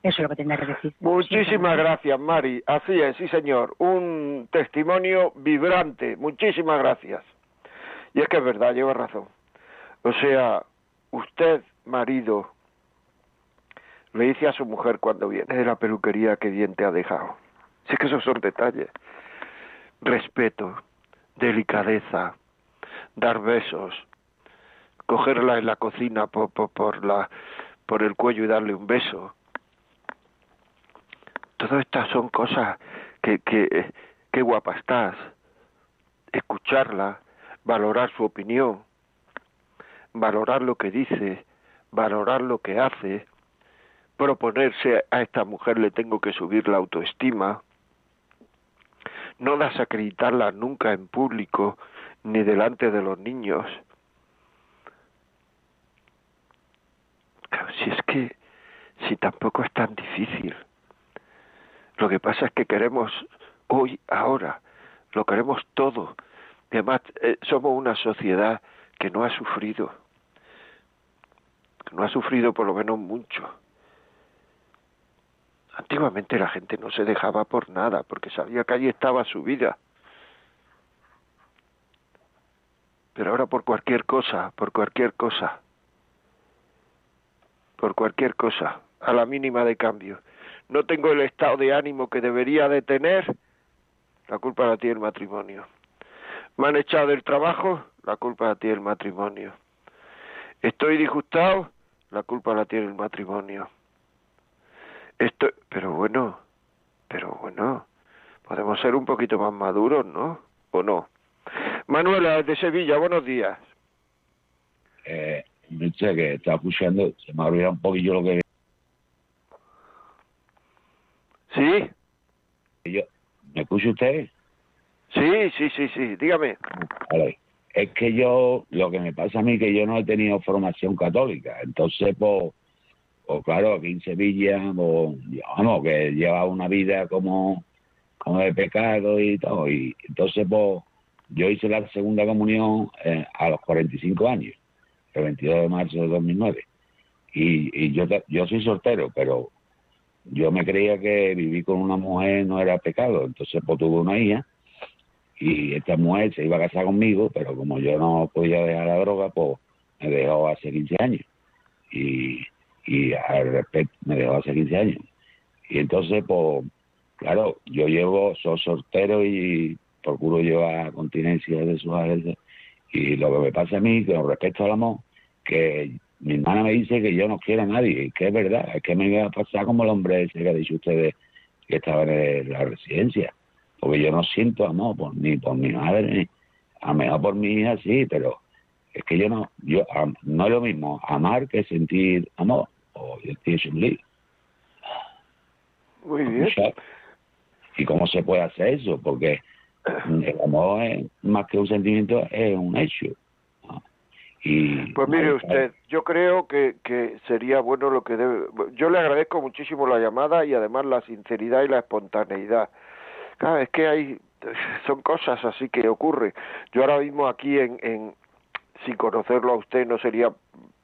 Eso es lo que tendría que decir. Muchísimas gracias, Mari. Así es, sí, señor. Un testimonio vibrante. Muchísimas gracias. Y es que es verdad, lleva razón. O sea, usted, marido, le dice a su mujer cuando viene de la peluquería que bien te ha dejado. Sí que esos son detalles. Respeto, delicadeza, dar besos, cogerla en la cocina por, por, por, la, por el cuello y darle un beso. Todas estas son cosas que, que, guapa estás. Escucharla, valorar su opinión, valorar lo que dice, valorar lo que hace, proponerse a esta mujer le tengo que subir la autoestima, no desacreditarla nunca en público ni delante de los niños. Si es que, si tampoco es tan difícil. Lo que pasa es que queremos hoy, ahora, lo queremos todo. Y además, eh, somos una sociedad que no ha sufrido, no ha sufrido por lo menos mucho. Antiguamente la gente no se dejaba por nada, porque sabía que allí estaba su vida. Pero ahora por cualquier cosa, por cualquier cosa, por cualquier cosa, a la mínima de cambio, no tengo el estado de ánimo que debería de tener, la culpa la tiene el matrimonio. Me han echado del trabajo, la culpa la tiene el matrimonio. Estoy disgustado, la culpa la tiene el matrimonio. Esto, pero bueno, pero bueno, podemos ser un poquito más maduros, ¿no? ¿O no? Manuela, de Sevilla, buenos días. Eh, que está escuchando, se me ha olvidado un poquillo lo que ¿Sí? yo. ¿Me escucha usted? Sí, sí, sí, sí, dígame. Vale. Es que yo, lo que me pasa a mí que yo no he tenido formación católica, entonces, pues, pues claro, aquí en Sevilla, pues, vamos, que lleva una vida como, como de pecado y todo, y entonces, pues, yo hice la segunda comunión eh, a los 45 años, el 22 de marzo de 2009, y, y yo, yo soy soltero, pero yo me creía que vivir con una mujer no era pecado, entonces, pues, tuve una hija, y esta mujer se iba a casar conmigo, pero como yo no podía dejar la droga, pues me dejó hace 15 años. Y, y al respecto, me dejó hace 15 años. Y entonces, pues, claro, yo llevo, soy soltero y procuro llevar continencia de sus agencias. Y lo que me pasa a mí, con respecto al amor, que mi hermana me dice que yo no quiero a nadie, que es verdad, es que me iba a pasar como el hombre ese que ha dicho ustedes que estaba en la residencia. Porque yo no siento amor por ni por mi madre ni a lo mejor por mi hija sí pero es que yo no yo no es lo mismo amar que sentir amor o sentir un Muy bien. y cómo se puede hacer eso porque el amor es más que un sentimiento es un hecho ¿no? y Pues mire usted, yo creo que, que sería bueno lo que debe... Yo le agradezco muchísimo la llamada y además la sinceridad y la espontaneidad. Claro, es que hay... Son cosas así que ocurre. Yo ahora mismo aquí en, en... Sin conocerlo a usted no sería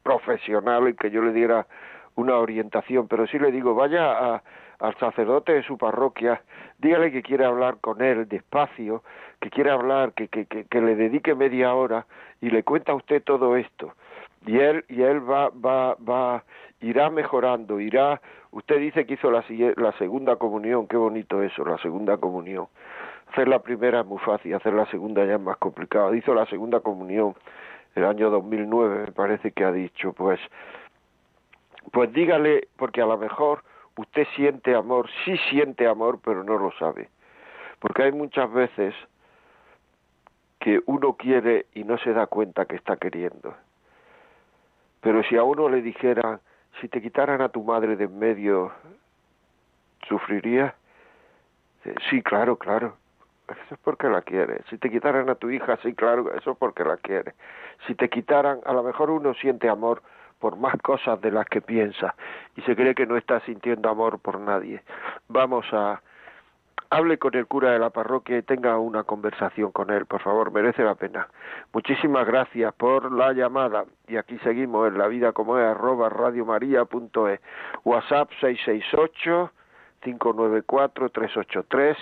profesional en que yo le diera una orientación, pero sí le digo, vaya a- al sacerdote de su parroquia, dígale que quiere hablar con él despacio, que quiere hablar, que, que, que, que le dedique media hora y le cuenta a usted todo esto. Y él, y él va, va, va, irá mejorando, irá, usted dice que hizo la, la segunda comunión, qué bonito eso, la segunda comunión. Hacer la primera es muy fácil, hacer la segunda ya es más complicado. Hizo la segunda comunión el año 2009, me parece que ha dicho, pues, pues dígale, porque a lo mejor usted siente amor, sí siente amor, pero no lo sabe. Porque hay muchas veces que uno quiere y no se da cuenta que está queriendo. Pero si a uno le dijera, si te quitaran a tu madre de en medio, ¿sufriría? Dice, Sí, claro, claro. Eso es porque la quiere. Si te quitaran a tu hija, sí, claro, eso es porque la quiere. Si te quitaran, a lo mejor uno siente amor por más cosas de las que piensa y se cree que no está sintiendo amor por nadie. Vamos a hable con el cura de la parroquia y tenga una conversación con él, por favor, merece la pena. Muchísimas gracias por la llamada y aquí seguimos en la vida como es arroba radiomaria.es WhatsApp 668 594 383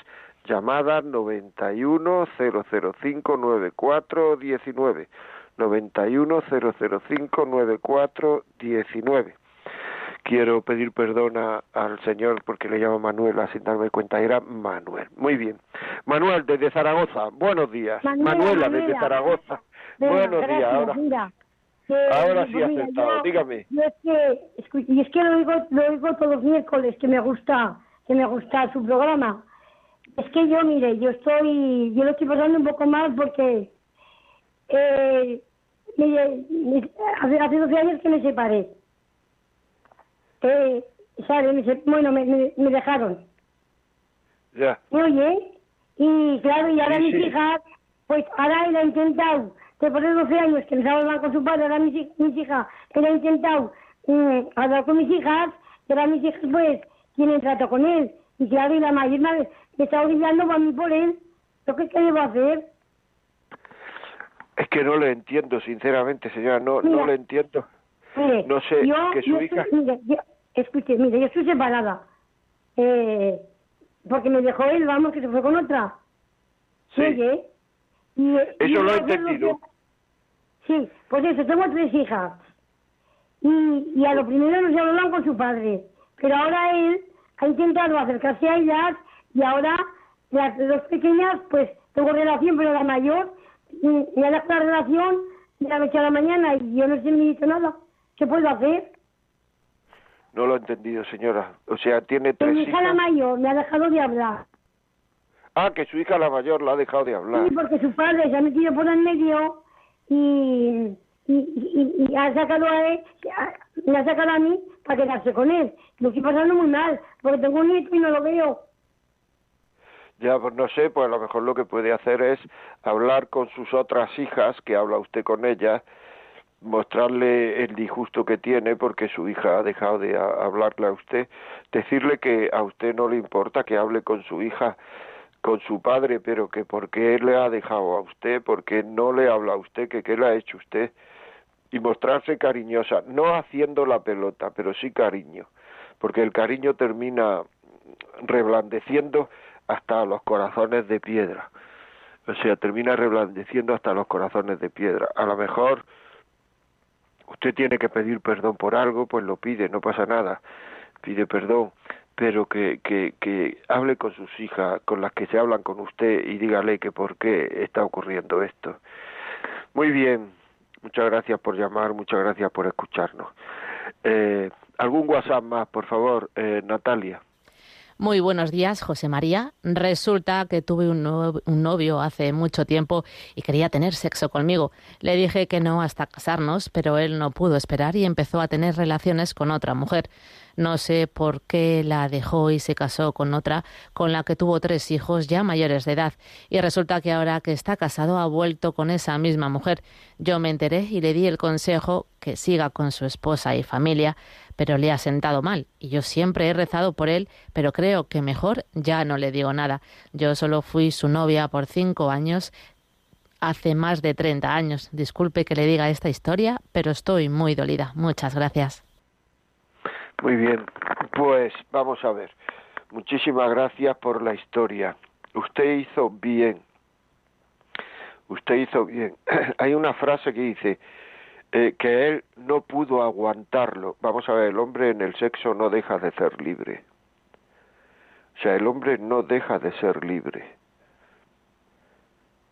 llamada 91 005 94 19 91 005 94 19 quiero pedir perdón a- al señor porque le llamo Manuela sin darme cuenta, era Manuel. Muy bien. Manuel, desde Zaragoza, buenos días. Manuela, Manuela, desde. Zaragoza, Venga, buenos gracias, días. Ahora, mira, que, ahora sí mira, yo- dígame. yo es que, escu- y es que lo oigo, lo oigo todos los miércoles, que me gusta, que me gusta su programa. Es que yo, mire, yo estoy, yo lo estoy pasando un poco mal porque, eh, mire, mi- hace, hace 12 años que me separé. Eh, ¿sabe? Me bueno, me, me, me dejaron. Ya, ¿Me oye? Y claro, y ahora Sí, mis sí. hijas, pues ahora él ha intentado, después de 12 años que no hablan con su padre, ahora mis, mis hijas, él ha intentado mm, hablar con mis hijas, y ahora mis hijas pues tienen trato con él. Y claro, y la mayor me, me está obligando a mí por él. ¿Lo que qué debo hacer? Es que no le entiendo, sinceramente, señora, no, no le entiendo. Mire, No sé, yo, que su yo hija- estoy- mire, yo- escuche, mire, yo estoy separada. Eh, porque me dejó él, vamos, que se fue con otra. Sí. Oye, y, Eso lo he entendido. Sí, pues eso, tengo tres hijas. Y, y a lo primero no se hablaban con su padre. Pero ahora él ha intentado acercarse a ellas y ahora las dos pequeñas, pues tengo relación, pero la mayor, me ha dejado la relación de la noche a la mañana y yo no sé ni dicho nada. ¿Qué puedo hacer? No lo he entendido, señora. O sea, tiene tres mi hija la mayor me ha dejado de hablar. Ah, que su hija la mayor la ha dejado de hablar. Sí, porque su padre se ha metido por el medio y, y, y, y ha sacado a él, a- me ha sacado a mí para quedarse con él. Lo estoy pasando muy mal, porque tengo un nieto y no lo veo. Ya, pues no sé, pues a lo mejor lo que puede hacer es hablar con sus otras hijas, que habla usted con ellas, mostrarle el disgusto que tiene porque su hija ha dejado de hablarle a usted, decirle que a usted no le importa que hable con su hija, con su padre, pero que por qué le ha dejado a usted, porque no le habla a usted, que qué le ha hecho usted, y mostrarse cariñosa, no haciendo la pelota, pero sí cariño, porque el cariño termina reblandeciendo hasta los corazones de piedra. O sea, termina reblandeciendo hasta los corazones de piedra. A lo mejor usted tiene que pedir perdón por algo, pues lo pide, no pasa nada. Pide perdón, pero que, que, que hable con sus hijas, con las que se hablan con usted y dígale que por qué está ocurriendo esto. Muy bien, muchas gracias por llamar, muchas gracias por escucharnos. Eh, ¿Algún WhatsApp más, por favor, eh, Natalia? Muy buenos días, José María. Resulta que tuve un, un novio hace mucho tiempo y quería tener sexo conmigo. Le dije que no hasta casarnos, pero él no pudo esperar y empezó a tener relaciones con otra mujer. No sé por qué la dejó y se casó con otra, con la que tuvo tres hijos ya mayores de edad. Y resulta que ahora que está casado ha vuelto con esa misma mujer. Yo me enteré y le di el consejo que siga con su esposa y familia, pero le ha sentado mal. Y yo siempre he rezado por él, pero creo que mejor ya no le digo nada. Yo solo fui su novia por cinco años hace más de 30 años. Disculpe que le diga esta historia, pero estoy muy dolida. Muchas gracias. Muy bien, pues vamos a ver. Muchísimas gracias por la historia. Usted hizo bien. Usted hizo bien. Hay una frase que dice eh, que él no pudo aguantarlo. Vamos a ver, el hombre en el sexo no deja de ser libre. O sea, el hombre no deja de ser libre.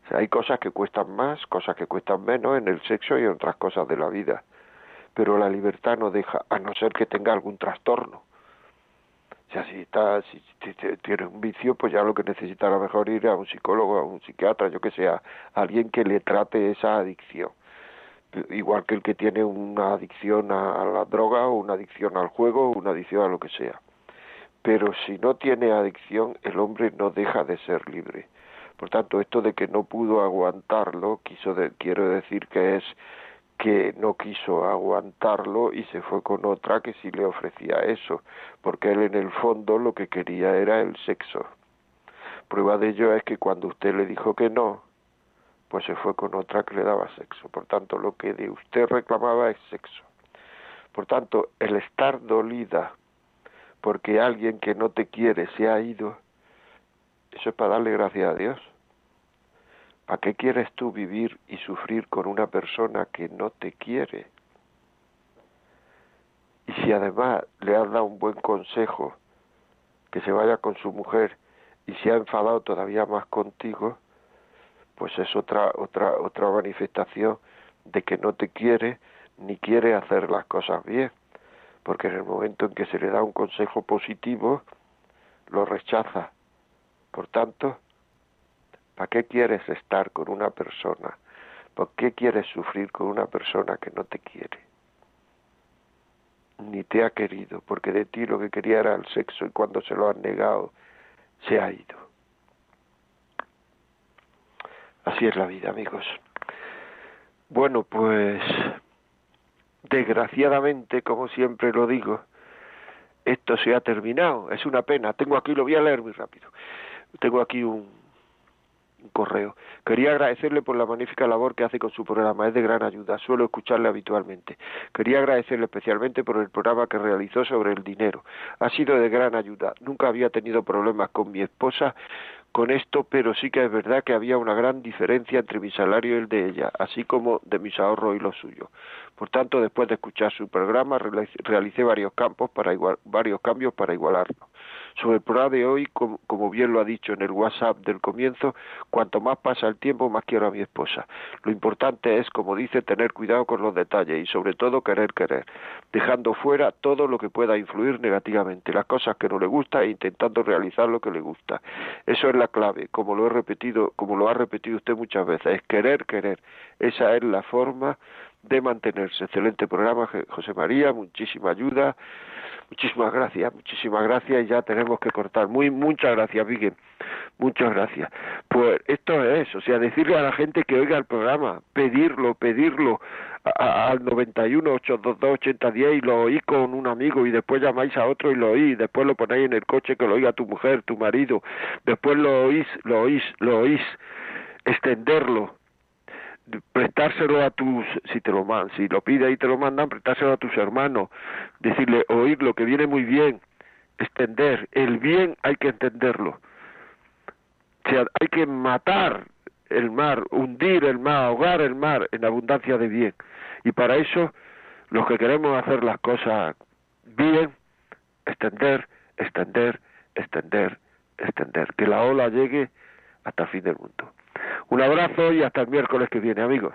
O sea, hay cosas que cuestan más, cosas que cuestan menos en el sexo y en otras cosas de la vida pero la libertad no deja, a no ser que tenga algún trastorno. O sea, si, está, si, tiene un vicio, pues ya lo que necesita a lo mejor ir a un psicólogo, a un psiquiatra, yo que sea, alguien que le trate esa adicción. Igual que el que tiene una adicción a, la droga o una adicción al juego o una adicción a lo que sea. Pero si no tiene adicción, el hombre no deja de ser libre. Por tanto, esto de que no pudo aguantarlo, quiso de- quiero decir que es que no quiso aguantarlo y se fue con otra que sí le ofrecía eso, porque él en el fondo lo que quería era el sexo. Prueba de ello es que cuando usted le dijo que no, pues se fue con otra que le daba sexo. Por tanto, lo que de usted reclamaba es sexo. Por tanto, el estar dolida porque alguien que no te quiere se ha ido, eso es para darle gracias a Dios. ¿Para qué quieres tú vivir y sufrir con una persona que no te quiere? Y si además le has dado un buen consejo, que se vaya con su mujer y se ha enfadado todavía más contigo, pues es otra otra otra manifestación de que no te quiere ni quiere hacer las cosas bien, porque en el momento en que se le da un consejo positivo lo rechaza. Por tanto, ¿Para qué quieres estar con una persona? ¿Por qué quieres sufrir con una persona que no te quiere? Ni te ha querido, porque de ti lo que quería era el sexo y cuando se lo han negado, se ha ido. Así es la vida, amigos. Bueno, pues desgraciadamente, como siempre lo digo, esto se ha terminado. Es una pena. Tengo aquí, lo voy a leer muy rápido. Tengo aquí un, correo. Quería agradecerle por la magnífica labor que hace con su programa, es de gran ayuda, suelo escucharle habitualmente. Quería agradecerle especialmente por el programa que realizó sobre el dinero. Ha sido de gran ayuda. Nunca había tenido problemas con mi esposa con esto, pero sí que es verdad que había una gran diferencia entre mi salario y el de ella, así como de mis ahorros y los suyos. Por tanto, después de escuchar su programa, realicé varios campos para igual, varios cambios para igualarlo. Sobre el programa de hoy, como, bien lo ha dicho en el WhatsApp del comienzo, cuanto más pasa el tiempo, más quiero a mi esposa. Lo importante es, como dice, tener cuidado con los detalles y sobre todo querer querer, dejando fuera todo lo que pueda influir negativamente, las cosas que no le gusta e intentando realizar lo que le gusta. Eso es la clave, como lo he repetido, como lo ha repetido usted muchas veces, es querer querer. Esa es la forma de mantenerse. Excelente programa, José María, muchísima ayuda. Muchísimas gracias, muchísimas gracias y ya tenemos que cortar. Muy, muchas gracias, Miguel. Muchas gracias. Pues esto es, o sea, decirle a la gente que oiga el programa, pedirlo, pedirlo al 91 822 8010 y lo oí con un amigo y después llamáis a otro y lo oí, después lo ponéis en el coche que lo oiga tu mujer, tu marido, después lo oís, lo oís, lo oís, extenderlo, prestárselo a tus, si te lo mandan, si lo pide y te lo mandan, prestárselo a tus hermanos, decirle, oír lo que viene muy bien, extender, el bien hay que entenderlo, o sea, hay que matar el mar, hundir el mar, ahogar el mar en abundancia de bien, y para eso, los que queremos hacer las cosas bien, extender, extender, extender, extender, que la ola llegue hasta el fin del mundo. Un abrazo y hasta el miércoles que viene, amigos.